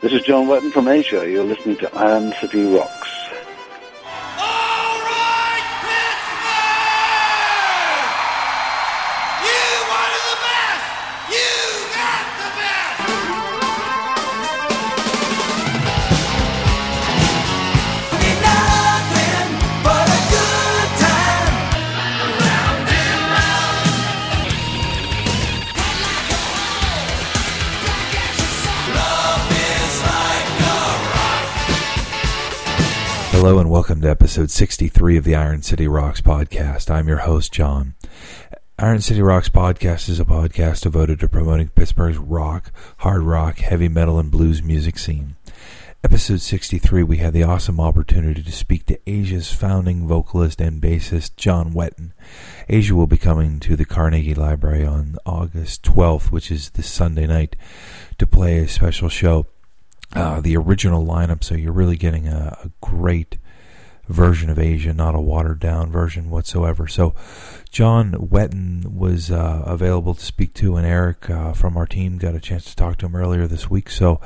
This is John Wetton from Asia. You're listening to Iron City Rocks. Hello and welcome to episode 63 of the Iron City Rocks podcast. I'm your host, John. Iron City Rocks podcast is a podcast devoted to promoting Pittsburgh's rock, hard rock, heavy metal, and blues music scene. Episode 63, we had the awesome opportunity to speak to Asia's founding vocalist and bassist, John Wetton. Asia will be coming to the Carnegie Library on August 12th, which is this Sunday night, to play a special show uh, the original lineup, so you're really getting a, a great version of Asia, not a watered down version whatsoever. So, John Wetton was uh, available to speak to, and Eric uh, from our team got a chance to talk to him earlier this week. So,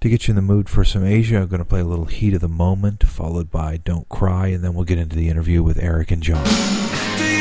to get you in the mood for some Asia, I'm going to play a little Heat of the Moment, followed by Don't Cry, and then we'll get into the interview with Eric and John.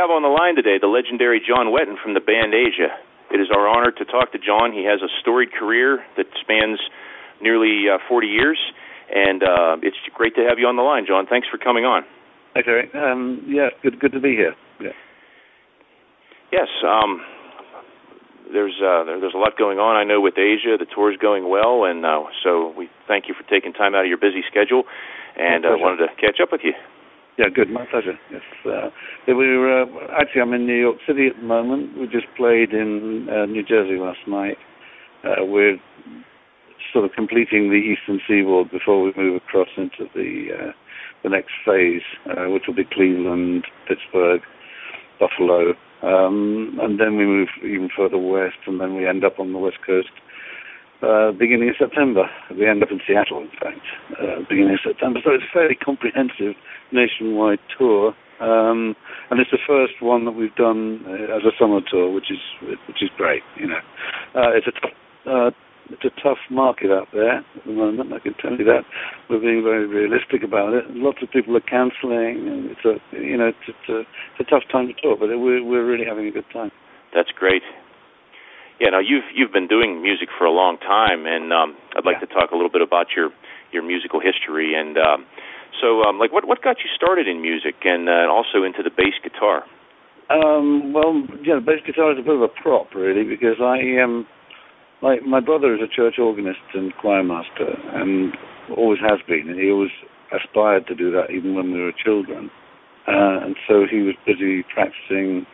Have on the line today the legendary John Wetton from the band Asia. It is our honor to talk to John. He has a storied career that spans nearly uh, 40 years, and uh, it's great to have you on the line, John. Thanks for coming on. Thanks, Eric. Um, yeah, good, good to be here. Yeah. Yes, um, there's uh, there, there's a lot going on. I know with Asia, the tour's going well, and uh, so we thank you for taking time out of your busy schedule, and My uh, wanted to catch up with you. Yeah, good. My pleasure. Yes. Uh, we were uh, actually. I'm in New York City at the moment. We just played in uh, New Jersey last night. Uh, we're sort of completing the Eastern Seaboard before we move across into the uh, the next phase, uh, which will be Cleveland, Pittsburgh, Buffalo, um, and then we move even further west, and then we end up on the west coast uh, beginning of September. We end up in Seattle, in fact, uh, beginning of September. So it's a fairly comprehensive nationwide tour, um, and it's the first one that we've done uh, as a summer tour, which is which is great. You know, uh, it's a tough, uh, it's a tough market out there at the moment. I can tell you that. We're being very realistic about it. Lots of people are cancelling, and it's a you know it's, it's a it's a tough time to tour, but we're we're really having a good time. That's great. Yeah, now you've you've been doing music for a long time, and um, I'd like Yeah. to talk a little bit about your your musical history. And um, so, um, like, what what got you started in music, and uh, also into the bass guitar? Um, well, yeah, the bass guitar is a bit of a prop, really, because I um, my my brother is a church organist and choir master, and always has been, and he always aspired to do that, even when we were children. Uh, and so he was busy practicing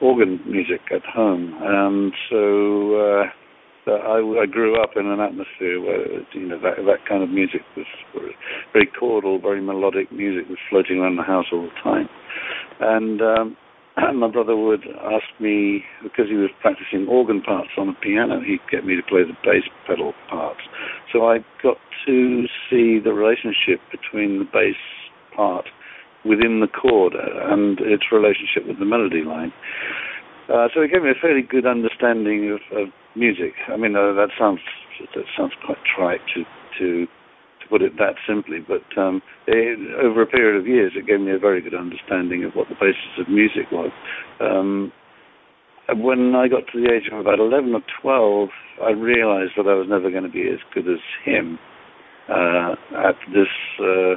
organ music at home, and so uh, I, I grew up in an atmosphere where you know that that kind of music was very chordal, very melodic music was floating around the house all the time, and um, my brother would ask me because he was practicing organ parts on the piano, he'd get me to play the bass pedal parts. So I got to see the relationship between the bass part within the chord and its relationship with the melody line. Uh, so it gave me a fairly good understanding of, of music. I mean, uh, that sounds that sounds quite trite to to to put it that simply, but um, it, over a period of years, it gave me a very good understanding of what the basis of music was. Um, when I got to the age of about 11 or 12, I realized that I was never going to be as good as him uh, at this uh,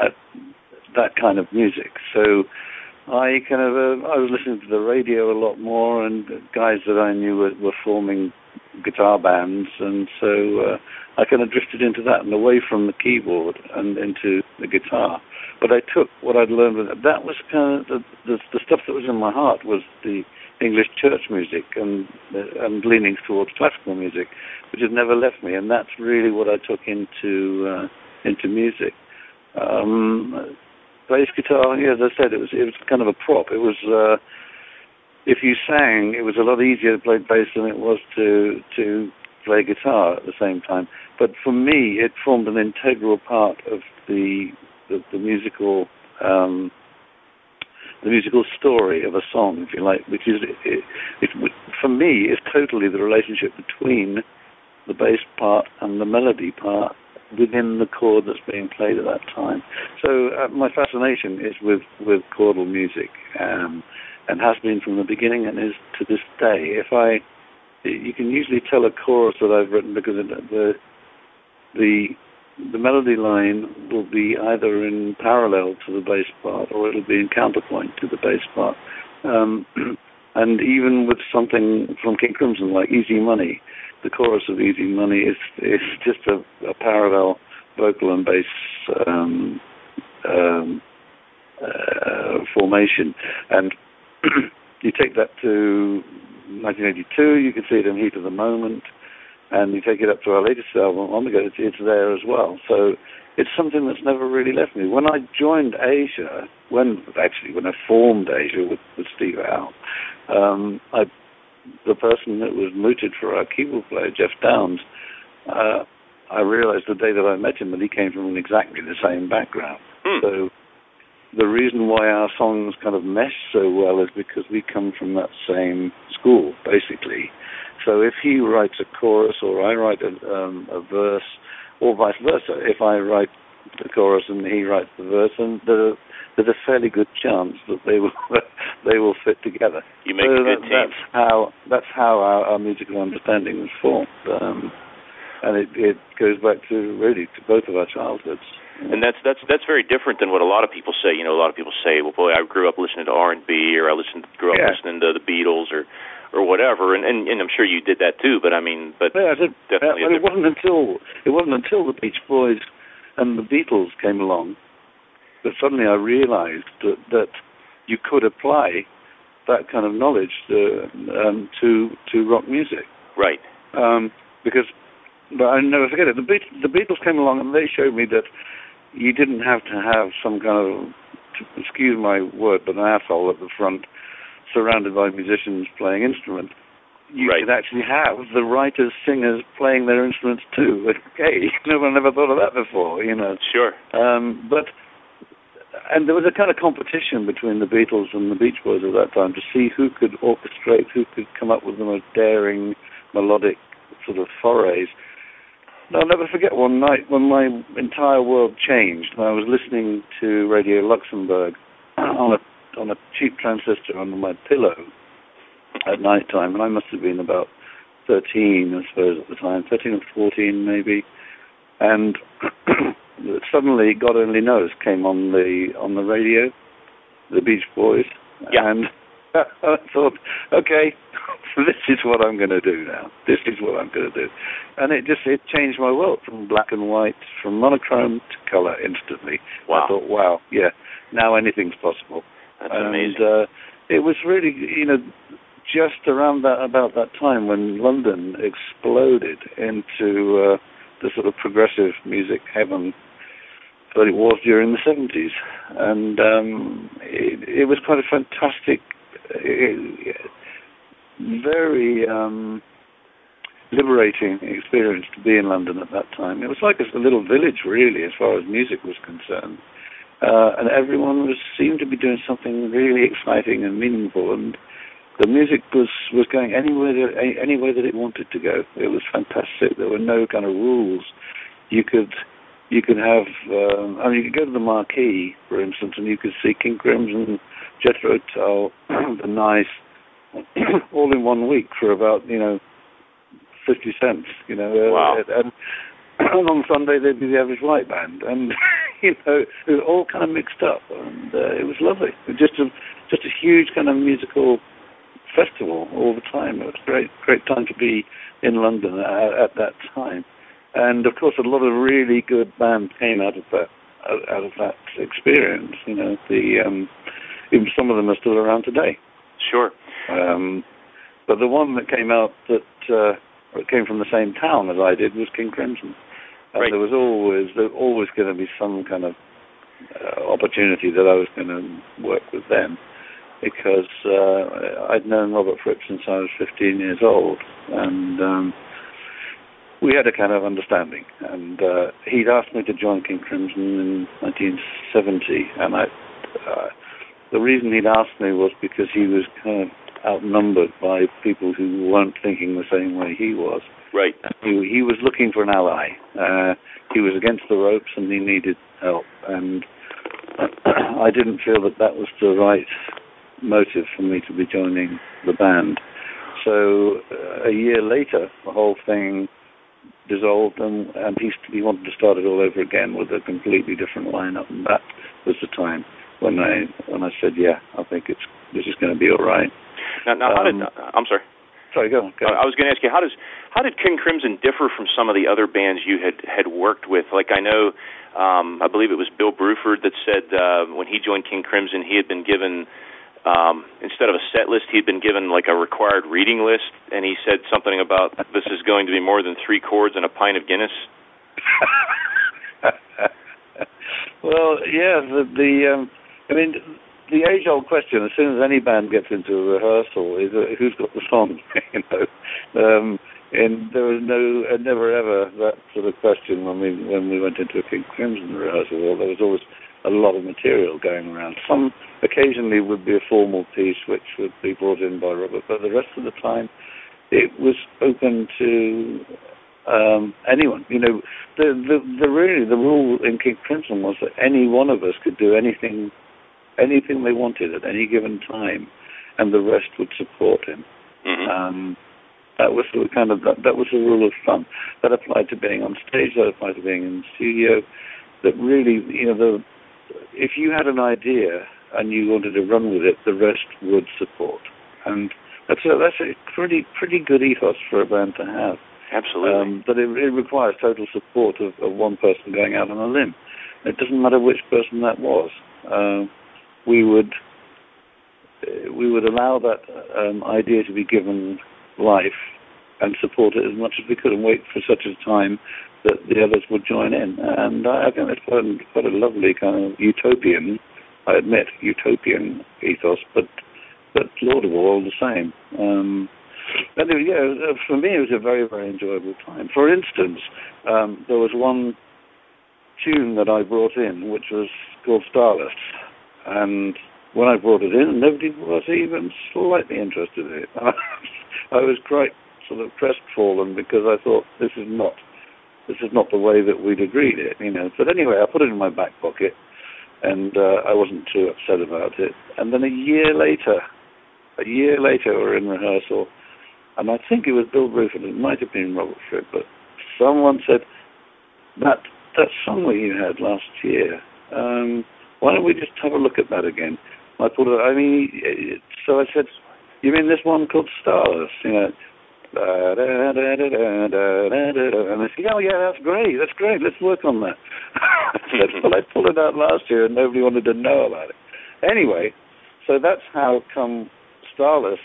at that kind of music. So I kind of uh, I was listening to the radio a lot more, and guys that I knew were, were forming guitar bands, and so uh, I kind of drifted into that and away from the keyboard and into the guitar. But I took what I'd learned with it. That was kind of the, the, the stuff that was in my heart was the English church music and and leanings towards classical music, which has never left me, and that's really what I took into uh, into music. Um, bass guitar, yeah, as I said, it was it was kind of a prop. It was uh, if you sang, it was a lot easier to play bass than it was to to play guitar at the same time. But for me, it formed an integral part of the the, the musical um, the musical story of a song, if you like, which is it, it, for me is totally the relationship between the bass part and the melody part within the chord that's being played at that time. So uh, my fascination is with with chordal music, um, and has been from the beginning, and is to this day. If I, you can usually tell a chorus that I've written because the the the melody line will be either in parallel to the bass part or it'll be in counterpoint to the bass part. Um, and even with something from King Crimson like Easy Money, the chorus of Easy Money is is just a, a parallel vocal and bass um, um, uh, formation. And you take that to 1982, you can see it in Heat of the Moment and you take it up to our latest album, Omega, it's, it's there as well. So it's something that's never really left me. When I joined Asia, when actually when I formed Asia with, with Steve Howe, um, I, the person that was mooted for our keyboard player, Jeff Downes, uh, I realized the day that I met him that he came from exactly the same background. Hmm. So the reason why our songs kind of mesh so well is because we come from that same school, basically. So if he writes a chorus or I write a, um, a verse, or vice versa, if I write the chorus and he writes the verse, and there's a, fairly good chance that they will they will fit together. You make so a good that, team. That's how that's how our, our musical understanding was formed, um, and it, it goes back to really to both of our childhoods. And that's that's that's very different than what a lot of people say. You know, a lot of people say, "Well, boy, I grew up listening to R and B, or I listened grew up Yeah. listening to the Beatles, or or whatever." And, and and I'm sure you did that too. But I mean, but Yeah, I did. definitely Yeah, but it wasn't until it wasn't until the Beach Boys and the Beatles came along that suddenly I realised that that you could apply that kind of knowledge to um, to to rock music. right. Um, because, but I never forget it. The, Beat, the Beatles came along and they showed me that you didn't have to have some kind of, excuse my word, but an asshole at the front, surrounded by musicians playing instruments. You Right. could actually have the writers, singers playing their instruments too. Okay, no one ever thought of that before, you know. Sure. Um, but and there was a kind of competition between the Beatles and the Beach Boys at that time to see who could orchestrate, who could come up with the most daring melodic sort of forays. And I'll never forget one night when my entire world changed. And I was listening to Radio Luxembourg on a on a cheap transistor under my pillow at night time, and I must have been about thirteen, I suppose, at the time, thirteen or fourteen maybe. And suddenly, God only knows came on the on the radio, the Beach Boys, Yeah. and I thought, okay, this is what I'm going to do now. This is what I'm going to do, and it just it changed my world from black and white, from monochrome to color instantly. Wow. I thought, wow, yeah, now anything's possible. That's and, amazing. Uh, it was really, you know, just around that about that time when London exploded into uh, the sort of progressive music heaven that it was during the 70s, and um, it, it was quite a fantastic, uh, very um, liberating experience to be in London at that time. It was like a little village, really, as far as music was concerned. Uh, and everyone was seemed to be doing something really exciting and meaningful, and the music was was going anywhere that, any, anywhere that it wanted to go. It was fantastic. There were no kind of rules. You could you could have um, I mean you could go to the Marquee, for instance, and you could see King Crimson, Jethro Tull, the Nice, all in one week for about you know fifty cents. You know, uh, and, and on Sunday they'd be the average white band, and you know it was all kind of mixed up, and uh, it was lovely. It was just a just a huge kind of musical festival all the time. It was a great great time to be in London at, at that time, and of course a lot of really good bands came out of that out out of that experience. You know, the um, even some of them are still around today. Sure. Um, but the one that came out that uh, came from the same town as I did was King Crimson. And Right. there was always there was always going to be some kind of uh, opportunity that I was going to work with them because uh, I'd known Robert Fripp since I was 15 years old, and um, we had a kind of understanding. And uh, he'd asked me to join King Crimson in 1970, and I. Uh, the reason he'd asked me was because he was kind of outnumbered by people who weren't thinking the same way he was. Right. He, he was looking for an ally. Uh, he was against the ropes and he needed help. And I didn't feel that that was the right motive for me to be joining the band. So uh, a year later, the whole thing dissolved, and, and he, he wanted to start it all over again with a completely different lineup. And that was the time when I when I said, yeah, I think it's this is going to be all right. Now, now how did Um, I'm sorry. Sorry, go on. Go on. I was going to ask you how does how did King Crimson differ from some of the other bands you had had worked with? Like I know, um, I believe it was Bill Bruford that said uh, when he joined King Crimson, he had been given um, instead of a set list, he'd been given like a required reading list, and he said something about this is going to be more than three chords and a pint of Guinness. well, yeah, the, the um, I mean, the age-old question as soon as any band gets into a rehearsal is uh, who's got the song, you know. Um, and there was no, uh, never ever that sort of question when we when we went into a King Crimson rehearsal. There was always a lot of material going around. Some occasionally would be a formal piece which would be brought in by Robert, but the rest of the time it was open to um, anyone. You know, the, the the really the rule in King Crimson was that any one of us could do anything anything they wanted at any given time, and the rest would support him. hmm Um, that was the kind of that, that was the rule of thumb. That applied to being on stage. That applied to being in the studio. That really, you know, the if you had an idea and you wanted to run with it, the rest would support. And that's a, that's a pretty pretty good ethos for a band to have. Absolutely. Um, but it, it requires total support of, of one person going out on a limb. It doesn't matter which person that was. Uh, we would uh, we would allow that um, idea to be given life and support it as much as we could, and wait for such a time that the others would join in. And I, think that's quite, a- quite a lovely kind of utopian, I admit, utopian ethos, but but laudable all the same. Um, Anyway, yeah, for me it was a very, very enjoyable time. For instance, um, there was one tune that I brought in, which was called Starless, and when I brought it in, nobody was even slightly interested in it. I was quite sort of crestfallen because I thought this is not this is not the way that we'd agreed it, you know. But anyway, I put it in my back pocket, and uh, I wasn't too upset about it. And then a year later, a year later, we were in rehearsal, and I think it was Bill Bruford, it might have been Robert Fripp, but someone said, that that song that you had last year, um, why don't we just have a look at that again? I it, I mean, so I said, you mean this one called Starless, you know, and they said, oh yeah, that's great, that's great. Let's work on that. well, I pulled it out last year, and nobody wanted to know about it. Anyway, so that's how come Starless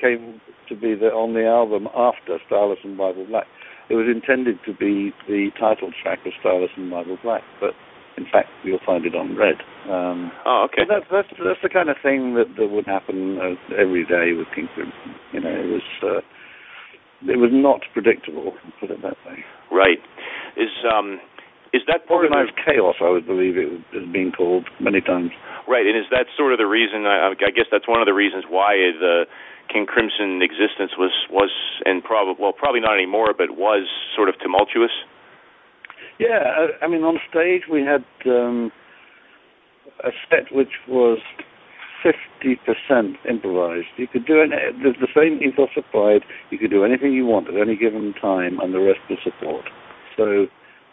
came to be the, on the album after Starless and Bible Black. It was intended to be the title track of Starless and Bible Black, but in fact you'll find it on Red. Um, oh, okay. that's that's that's the kind of thing that, that would happen uh, every day with King Crimson. You know, it was uh, it was not predictable. Put it that way. Right. Is um is that part of the, Organized chaos, I would believe it has been called many times. right? And is that sort of the reason? I, I guess that's one of the reasons why the King Crimson existence was was and probably well probably not anymore, but was sort of tumultuous. Yeah, I, I mean, on stage we had um, a set which was 50% improvised. You could do it, the, the same ethos applied. You could do anything you want at any given time, and the rest would support. So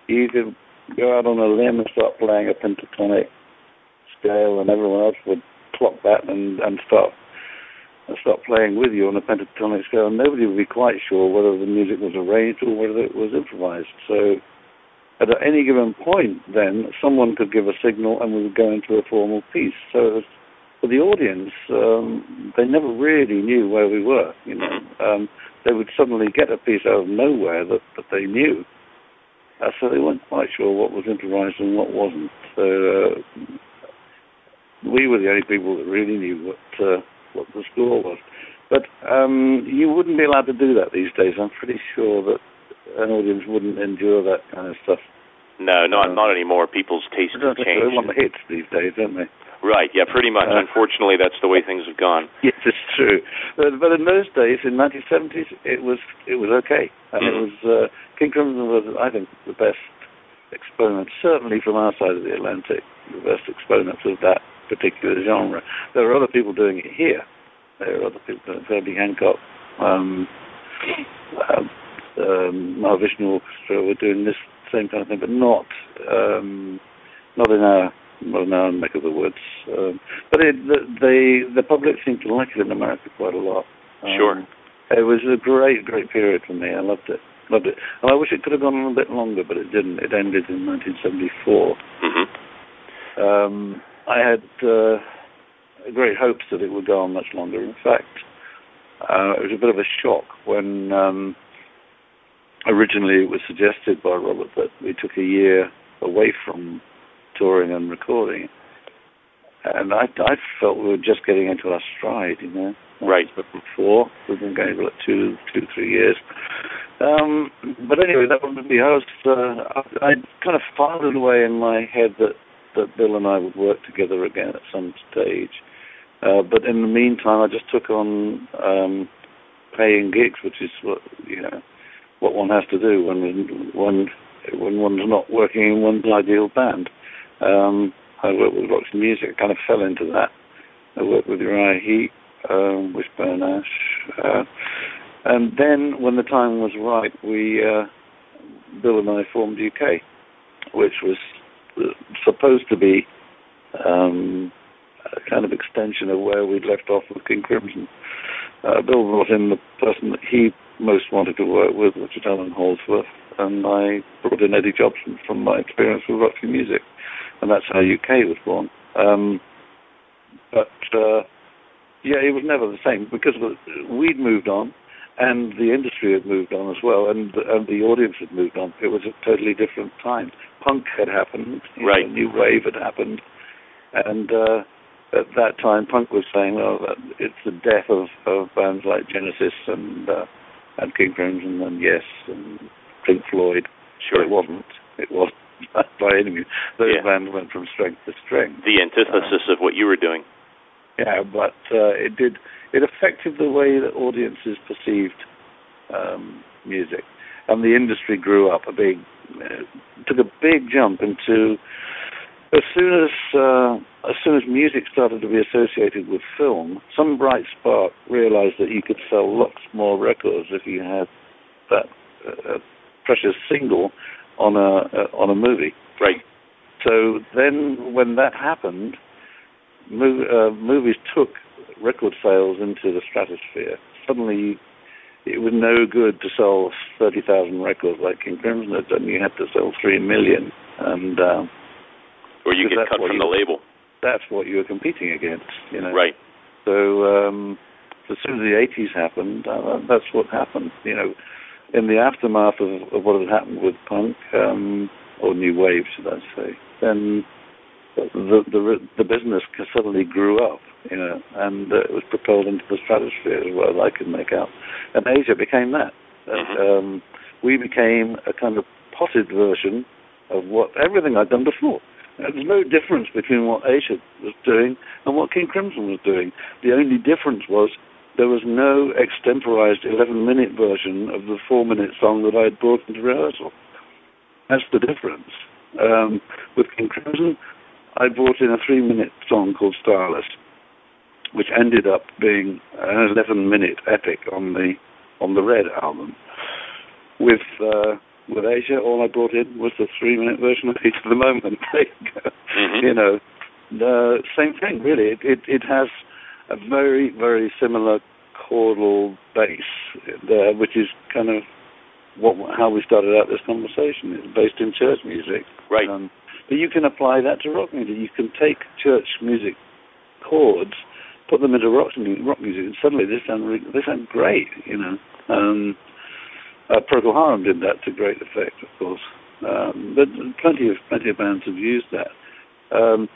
you could go out on a limb and start playing a pentatonic scale, and everyone else would clock that and, and start and start playing with you on a pentatonic scale. And nobody would be quite sure whether the music was arranged or whether it was improvised. So at any given point, then someone could give a signal, and we would go into a formal piece. So for the audience, um, they never really knew where we were. You know, um, they would suddenly get a piece out of nowhere that, that they knew, uh, so they weren't quite sure what was improvised and what wasn't. So uh, we were the only people that really knew what uh, what the score was. But um, you wouldn't be allowed to do that these days. I'm pretty sure that an audience wouldn't endure that kind of stuff. No, not um, not anymore. People's tastes have changed. They want the hits these days, don't they? Right. Yeah. Pretty much. Uh, Unfortunately, that's the way things have gone. Yes, it's true. But, but in those days, in 1970s, it was it was okay, and mm. it was uh, King Crimson was, I think, the best exponent, certainly from our side of the Atlantic, the best exponents of that particular genre. There are other people doing it here. There are other people doing it. Herbie Hancock, um, uh, um, Mahavishnu Orchestra were doing this same kind of thing, but not um, not in our not in our neck of the woods. Um, but it, the, the the public seemed to like it in America quite a lot. Um, sure. It was a great great period for me. I loved it. Loved it. And I wish it could have gone on a bit longer, but it didn't. It ended in 1974. Mm-hmm. Um, I had uh, great hopes that it would go on much longer. In fact, uh, it was a bit of a shock when um, originally it was suggested by Robert that we took a year away from touring and recording. And I, I felt we were just getting into our stride, you know. Right. But before we've been going for like two, two, three years. Um, but anyway, that wouldn't be. I was. Uh, I, I kind of filed away in my head that that Bill and I would work together again at some stage. Uh, but in the meantime, I just took on um, paying gigs, which is what you know what one has to do when one when one's not working in one's ideal band. Um, I worked with Roxy Music, I kind of fell into that. I worked with Uriah Heep, um, Wishbone Ash, uh, and then when the time was right, we uh, Bill and I formed UK, which was supposed to be um, a kind of extension of where we'd left off with King Crimson. Uh, Bill brought in the person that he most wanted to work with, which was Allan Holdsworth, and I brought in Eddie Jobson from my experience with Roxy Music, and that's how UK was born. Um, but uh, yeah, it was never the same because we'd moved on, and the industry had moved on as well, and and the audience had moved on. It was a totally different time. Punk had happened, right? Know, new wave had happened, and uh, at that time, punk was saying, "Well, it's the death of, of bands like Genesis and uh, and King Crimson and Yes and Pink Floyd." Sure, it wasn't. It wasn't by any means. Those yeah. bands went from strength to strength. The antithesis uh, of what you were doing. Yeah, but uh, it did. It affected the way that audiences perceived um, music, and the industry grew up a big, uh, took a big jump into. As soon as uh, as soon as music started to be associated with film, some bright spark realized that you could sell lots more records if you had that uh, precious single on a uh, on a movie. Right. So then, when that happened, mov- uh, movies took record sales into the stratosphere. Suddenly, it was no good to sell 30,000 records like King Crimson had done. You had to sell 3 million. And, uh, or you get cut from the label. That's what you were competing against, you know. Right. So, um, as soon as the 80s happened, uh, that's what happened. You know, in the aftermath of, of what had happened with punk, um, or new wave, should I say, then the the the business suddenly grew up, you know, and uh, it was propelled into the stratosphere as well as I could make out. And Asia became that. Mm-hmm. Um, we became a kind of potted version of what everything I'd done before. There's no difference between what Asia was doing and what King Crimson was doing. The only difference was there was no extemporized 11-minute version of the four-minute song that I had brought into rehearsal. That's the difference. Um, with King Crimson, I brought in a three minute song called Starless. which ended up being an 11-minute epic on the on the Red album. With uh, with Asia, all I brought in was the three-minute version of Heat of the Moment. Mm-hmm. You know, the same thing really. It, it it has a very very similar chordal bass there, which is kind of what how we started out this conversation. It's based in church music, Right. um, but you can apply that to rock music. You can take church music chords, put them into rock, mu- rock music, and suddenly they sound re- they sound great. You know, um, uh, Procol Harum did that to great effect, of course. Um, but plenty of plenty of bands have used that. Um,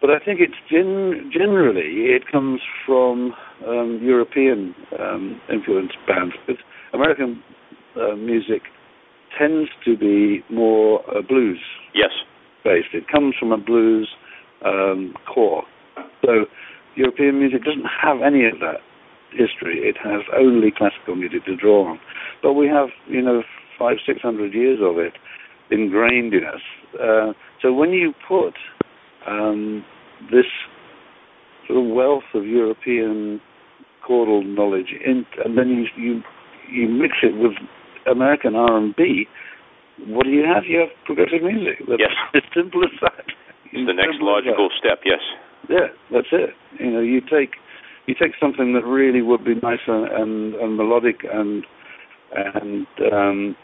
but I think it's gen- generally it comes from um, European um, influenced bands. But American uh, music tends to be more uh, blues Yes. based. It comes from a blues um, core. So European music doesn't have any of that history. It has only classical music to draw on. But we have, you know, five, six hundred years of it ingrained in us. Uh, so when you put um, this sort of wealth of European chordal knowledge in, and then you you you mix it with American R and B, what do you have? You have progressive music. That's Yes. as simple as that. It's the next Simple as that. logical step. Yes. Yeah, that's it. You know, you take you take something that really would be nice and and, and melodic and and um,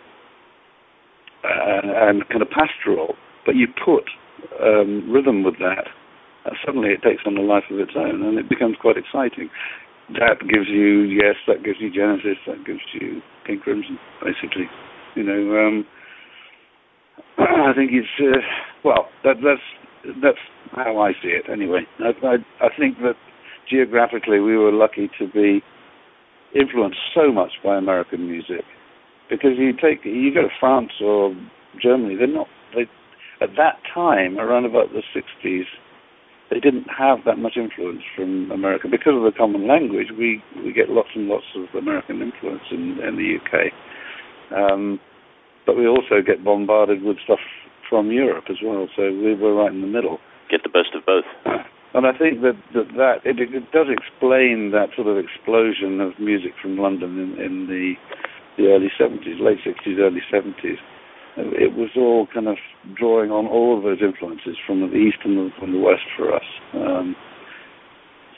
and, kind of pastoral, but you put um, rhythm with that, and suddenly it takes on a life of its own, and it becomes quite exciting. That gives you yes, that gives you Genesis, that gives you King Crimson, basically. You know, um, I think it's uh, well, that that's that's how I see it anyway. I, I I think that geographically we were lucky to be influenced so much by American music because you take you go to France or Germany, they're not they at that time around about the 60s they didn't have that much influence from America because of the common language. We we get lots and lots of American influence in in the UK. Um, but we also get bombarded with stuff from Europe as well. So we were right in the middle. Get the best of both. And I think that that, that it, it does explain that sort of explosion of music from London in, in the the early 70s, late 60s, early 70s. It was all kind of drawing on all of those influences from the east and from the west for us. Um,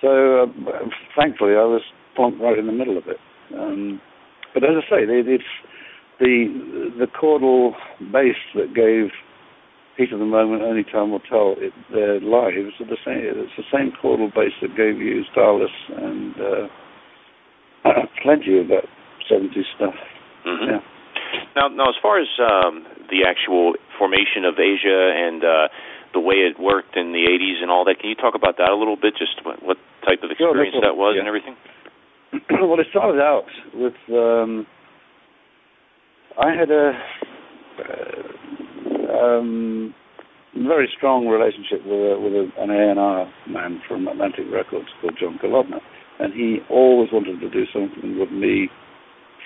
so uh, thankfully, I was plonked right in the middle of it. Um, but as I say, it, it's the the chordal bass that gave Heat of the Moment, Only Time Will Tell, it, their lives are the same. It's the same chordal bass that gave you Starless and uh, plenty of that 70s stuff. hmm Yeah. Now, now, as far as um, the actual formation of Asia and uh, the way it worked in the '80s and all that, can you talk about that a little bit? Just what, what type of Sure, experience that was Yeah. and everything. well, it started out with um, I had a uh, um, very strong relationship with a, with a, an A and R man from Atlantic Records called John Kalodner, and he always wanted to do something with me.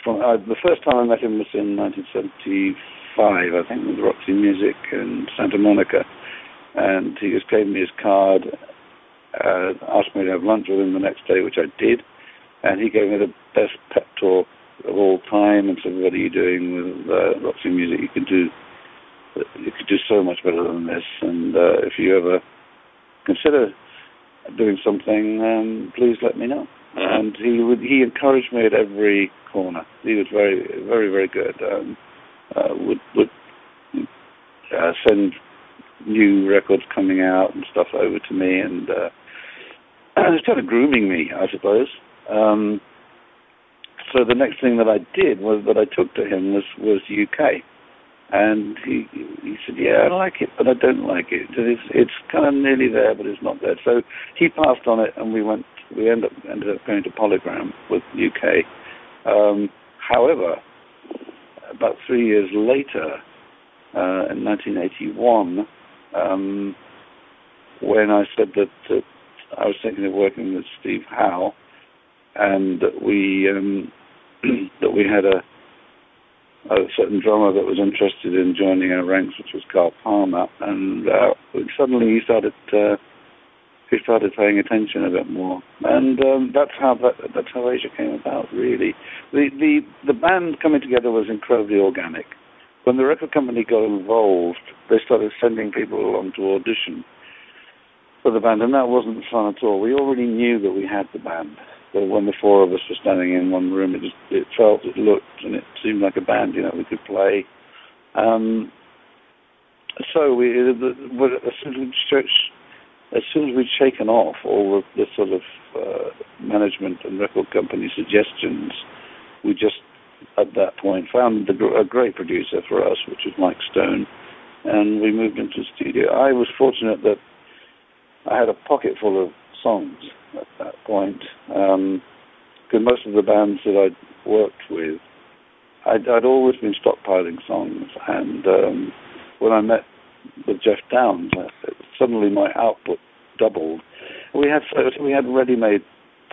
From uh, the first time I met him was in 1975, I think, with Roxy Music in Santa Monica, and he just gave me his card, uh, asked me to have lunch with him the next day, which I did and he gave me the best pep talk of all time and said, "What are you doing with uh, Roxy Music? You can do you could do so much better than this. And uh, if you ever consider doing something, um, please let me know." Mhm. And he would he encouraged me at every corner. He was very very very good. Um, uh, would would uh, send new records coming out and stuff over to me and. Uh, was kind of grooming me, I suppose. Um, so the next thing that I did was that I took to him was was UK, and he he said, "Yeah, I like it, but I don't like it. It's it's kind of nearly there, but it's not there." So he passed on it, and we went. We ended up ended up going to Polygram with UK. Um, however, about three years later, uh, in 1981, um, when I said that, that I was thinking of working with Steve Howe, and that we um, that we had a a certain drummer that was interested in joining our ranks, which was Carl Palmer, and uh, suddenly he started uh, who started paying attention a bit more, and um, that's how that, that's how Asia came about. Really, the the the band coming together was incredibly organic. When the record company got involved, they started sending people along to audition for the band, and that wasn't fun at all. We already knew that we had the band. But when the four of us were standing in one room, it just it felt, it looked, and it seemed like a band. You know, we could play. Um, so we, as soon as we church as soon as we'd shaken off all of the sort of uh, management and record company suggestions, we just at that point found the, a great producer for us, which was Mike Stone, and we moved into the studio. I was fortunate that I had a pocket full of songs at that point, because um, most of the bands that I'd worked with, I'd, I'd always been stockpiling songs, and um, when I met with Jeff Downes, uh, suddenly my output doubled. We had we had ready-made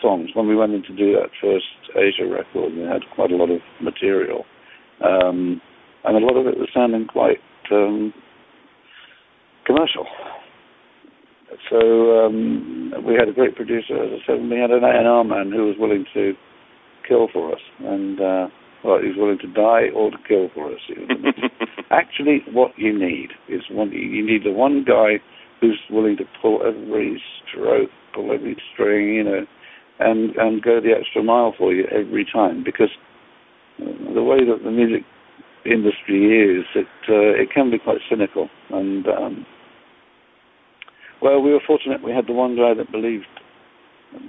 songs when we went in to do that first Asia record. We had quite a lot of material, um, and a lot of it was sounding quite um, commercial. So um, we had a great producer, as I said, and we had an A&R man who was willing to kill for us, and uh, well, he was willing to die or to kill for us. Actually, what you need is one. You need the one guy who's willing to pull every stroke, pull every string, you know, and and go the extra mile for you every time. Because the way that the music industry is, it uh, it can be quite cynical. And um, well, we were fortunate we had the one guy that believed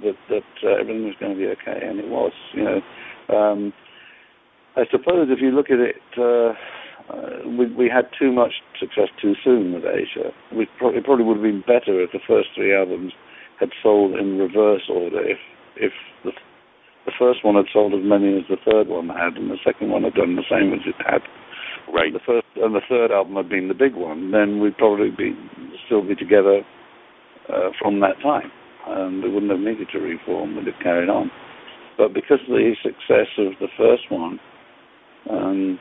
that that uh, everything was going to be okay, and it was. You know, um, I suppose if you look at it. Uh, uh, we, we had too much success too soon with Asia. We pro- it probably would have been better if the first three albums had sold in reverse order. If if the the first one had sold as many as the third one had, and the second one had done the same as it had. Right. The first and the third album had been the big one. Then we'd probably be still be together uh, from that time, and we wouldn't have needed to reform. We'd have carried on. But because of the success of the first one, um,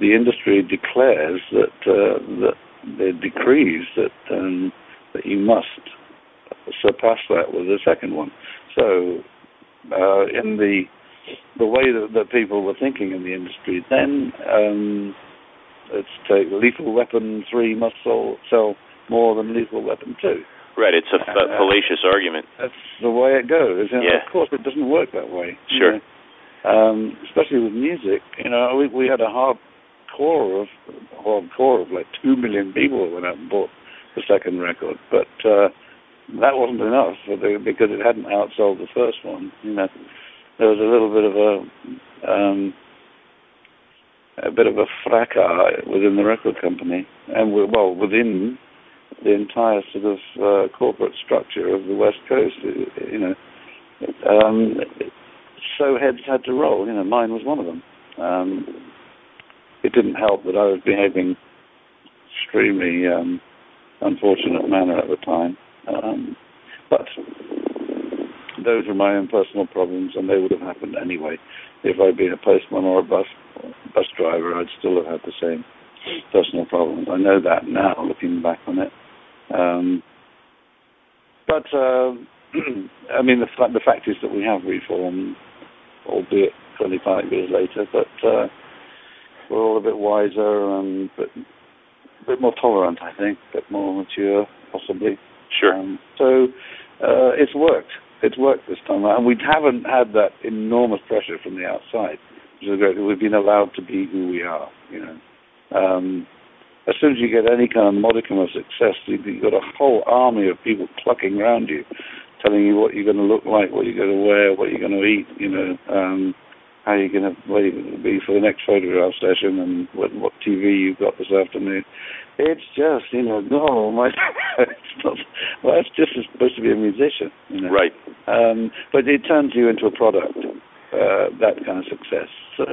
the industry declares that uh, that the decrees that um, that you must surpass that with the second one. So, uh, in the the way that, that people were thinking in the industry then, um, let's take Lethal Weapon three must sell, sell more than Lethal Weapon two. Right, it's a uh, fallacious argument. That's the way it goes. And yeah. Of course, it doesn't work that way. Sure. You know? um, especially with music. You know, we we had a hard core of hard core of like two million people went out and bought the second record, but uh, that wasn't enough the, because it hadn't outsold the first one. You know, there was a little bit of a um, a bit of a fracas within the record company, and we, well within the entire sort of uh, corporate structure of the West Coast. You know, um, so heads had to roll. You know, mine was one of them. Um, it didn't help that I was behaving extremely um, unfortunate manner at the time. Um, but those were my own personal problems, and they would have happened anyway. If I'd been a postman or a bus bus driver, I'd still have had the same personal problems. I know that now, looking back on it. Um, but uh, I mean, the, the fact is that we have reformed albeit 25 years later, but uh, we're all a bit wiser and a bit, a bit more tolerant, I think, a bit more mature, possibly. Sure. Um, so uh, it's worked. It's worked this time, and we haven't had that enormous pressure from the outside. Which is great. We've been allowed to be who we are. You know, um, as soon as you get any kind of modicum of success, you've got a whole army of people clucking around you telling you what you're going to look like, what you're going to wear, what you're going to eat, you know, um, how you're going to where you're going to be for the next photograph session, and what, what TV you've got this afternoon. It's just, you know, no, my, it's not, well, that's just supposed to be a musician, you know. Right. Um, but it turns you into a product, uh, that kind of success. So,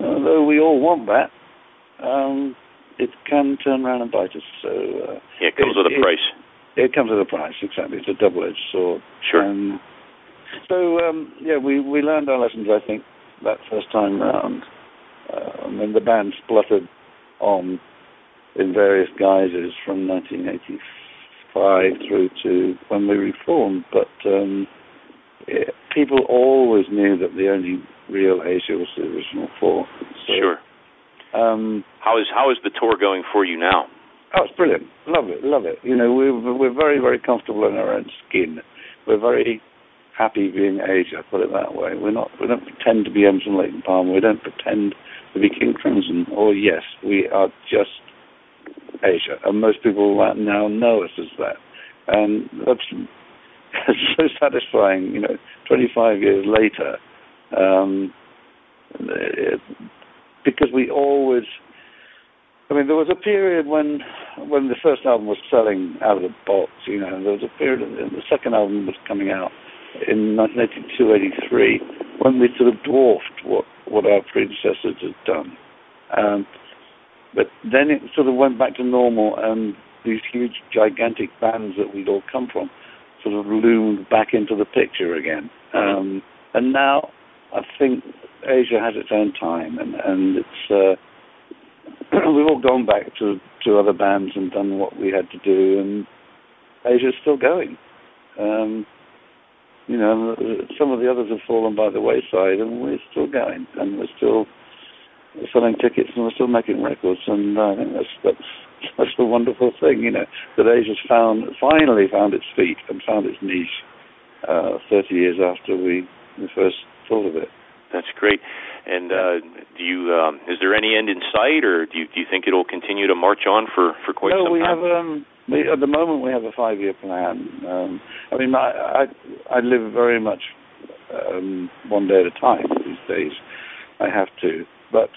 although we all want that, um, it can turn around and bite us. So, uh, yeah, it comes it, with a price. It comes with a price, exactly. It's a double-edged sword. Sure. Um, so um, yeah, we we learned our lessons. I think that first time round, uh, and then the band spluttered on in various guises from 1985 through to when we reformed. But um, it, people always knew that the only real Asia was the original four. So, Sure. Um, How is how is the tour going for you now? Oh, it's brilliant. Love it, love it. You know, we're we're very very comfortable in our own skin. We're very happy being Asia. Put it that way. We're not. We don't pretend to be Emerson Lake and Palmer. We don't pretend to be King Crimson. Or yes, we are just Asia, and most people now know us as that. And that's it's so satisfying. You know, 25 years later, um, because we always I mean, there was a period when when the first album was selling out of the box, you know, there was a period, and the second album was coming out in 1982, 83, when we sort of dwarfed what, what our predecessors had done. Um, but then it sort of went back to normal, and these huge, gigantic bands that we'd all come from sort of loomed back into the picture again. Um, and now I think Asia has its own time, and, and it's. Uh, we've all gone back to to other bands and done what we had to do, and Asia's still going. Um, you know, some of the others have fallen by the wayside, and we're still going, and we're still selling tickets, and we're still making records, and I think that's that's that's a wonderful thing, you know, that Asia's found finally found its feet and found its niche. Uh, Thirty years after we, we first thought of it. That's great. And uh, do you um, is there any end in sight, or do you do you think it'll continue to march on for for quite no, some we time? have um, we, at the moment we have a five-year plan. Um, I mean, I, I I live very much um, one day at a time these days. I have to, but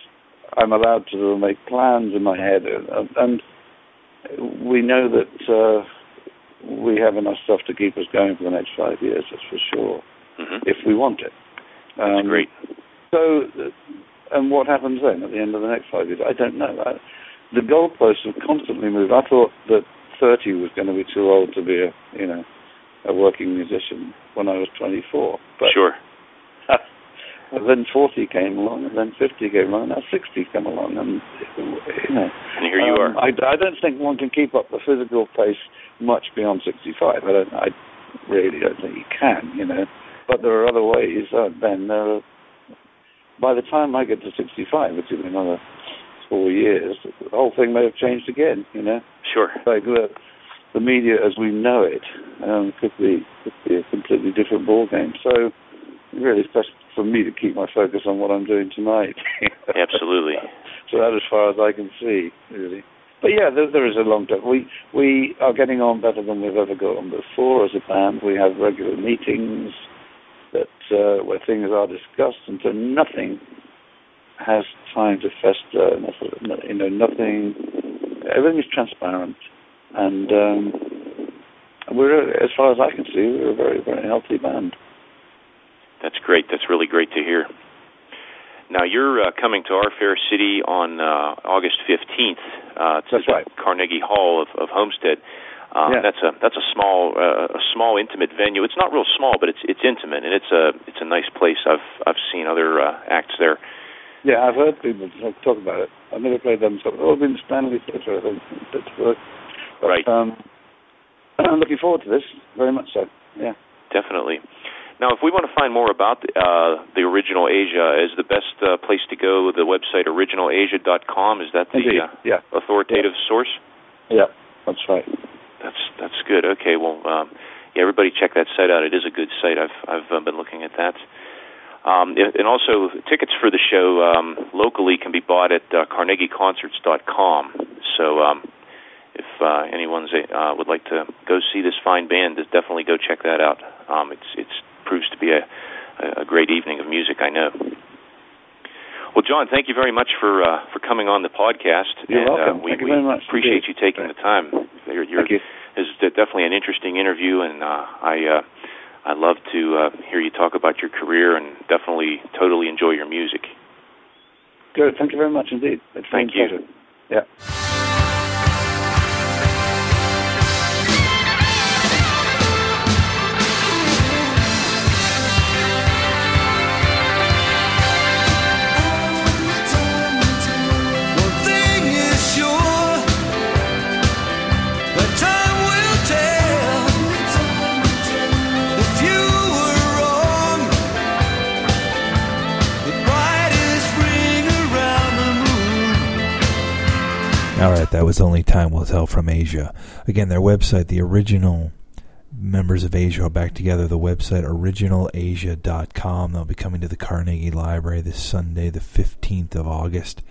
I'm allowed to make plans in my head, and, and we know that uh, we have enough stuff to keep us going for the next five years. That's for sure, hmm if we want it. That's Um, great. So, and what happens then at the end of the next five years? I don't know. I, the goalposts have constantly moved. I thought that 30 was going to be too old to be a, you know, a working musician when I was 24. But sure. then 40 came along, and then 50 came along, and now 60 come along, and you know. And here you um, are. I, I don't think one can keep up the physical pace much beyond 65. I don't. I really don't think you can. You know. But there are other ways. Uh, Ben, there are, by the time I get to 65, which is another four years, the whole thing may have changed again. You know, Sure. like the, the media as we know it um, could be could be a completely different ball game. So, really, it's best for me to keep my focus on what I'm doing tonight. Absolutely. so that as far as I can see, really. But yeah, there, there is a long term. We we are getting on better than we've ever got on before as a band. We have regular meetings that uh, where things are discussed, and so nothing has time to fester. Nothing, you know, nothing. Everything is transparent, and um, we're, as far as I can see, we're a very very healthy band. That's great. That's really great to hear. Now you're uh, coming to our fair city on uh, August 15th uh, to That's the right. Carnegie Hall of, of Homestead. Uh, Yeah. That's a that's a small uh, a small intimate venue. It's not real small, but it's it's intimate and it's a it's a nice place. I've I've seen other uh, acts there. Yeah, I've heard people talk- about it. I've never played them. So, oh, to Stanley think, in Pittsburgh. But, Right. Um, I'm looking forward to this very much. So, yeah. Definitely. Now, if we want to find more about uh, the original Asia, is the best uh, place to go the website originalasia.com? Is that the uh, Yeah. authoritative source? Yeah. That's right. That's that's good. Okay, well, um, yeah, everybody check that site out. It is a good site. I've I've uh, been looking at that. Um, and also, tickets for the show um, locally can be bought at uh, CarnegieConcerts.com. So, um, if uh, anyone's uh, would like to go see this fine band, definitely go check that out. Um, it's it's proves to be a a great evening of music. I know. Well, John, thank you very much for uh, for coming on the podcast. You're and, welcome. Uh, we, Thank you we very much appreciate indeed. you taking the time. You're, you're, Thank you. This is definitely an interesting interview, and uh, I uh, I love to uh, hear you talk about your career, and definitely totally enjoy your music. Good. Thank you very much indeed. It's Thank you. pleasure. Yeah. Was only time will tell from Asia. Again, their website, the original members of Asia are back together. The website originalasia.com. They'll be coming to the Carnegie Library this Sunday, the 15th of August.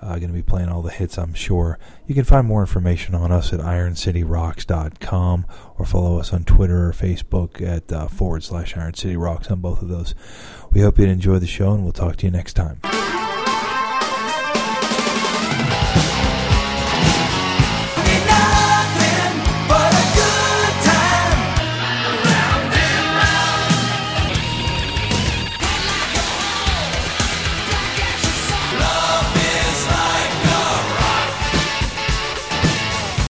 Uh, going to be playing all the hits, I'm sure. You can find more information on us at IronCityRocks.com or follow us on Twitter or Facebook at uh, forward slash IronCityRocks on both of those. We hope you enjoy the show and we'll talk to you next time.